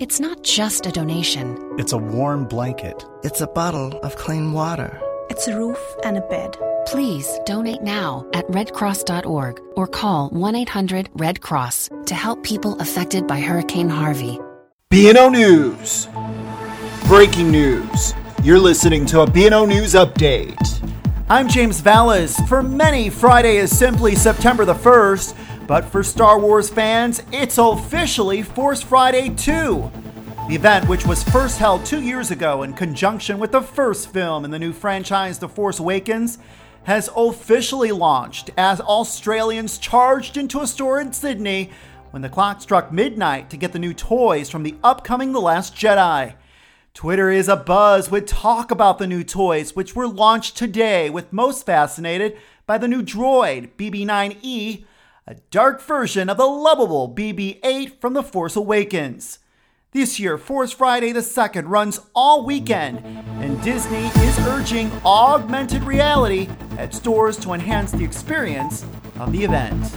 It's not just a donation. It's a warm blanket. It's a bottle of clean water. It's a roof and a bed. Please donate now at redcross.org or call 1 800 Red Cross to help people affected by Hurricane Harvey. BNO News. Breaking news. You're listening to a BNO News update. I'm James Valles. For many, Friday is simply September the 1st, but for Star Wars fans, it's officially Force Friday 2. The event, which was first held two years ago in conjunction with the first film in the new franchise, The Force Awakens, has officially launched as Australians charged into a store in Sydney when the clock struck midnight to get the new toys from the upcoming The Last Jedi. Twitter is abuzz with talk about the new toys, which were launched today, with most fascinated by the new droid, BB9E, a dark version of the lovable BB 8 from The Force Awakens. This year, Force Friday the 2nd runs all weekend, and Disney is urging augmented reality at stores to enhance the experience of the event.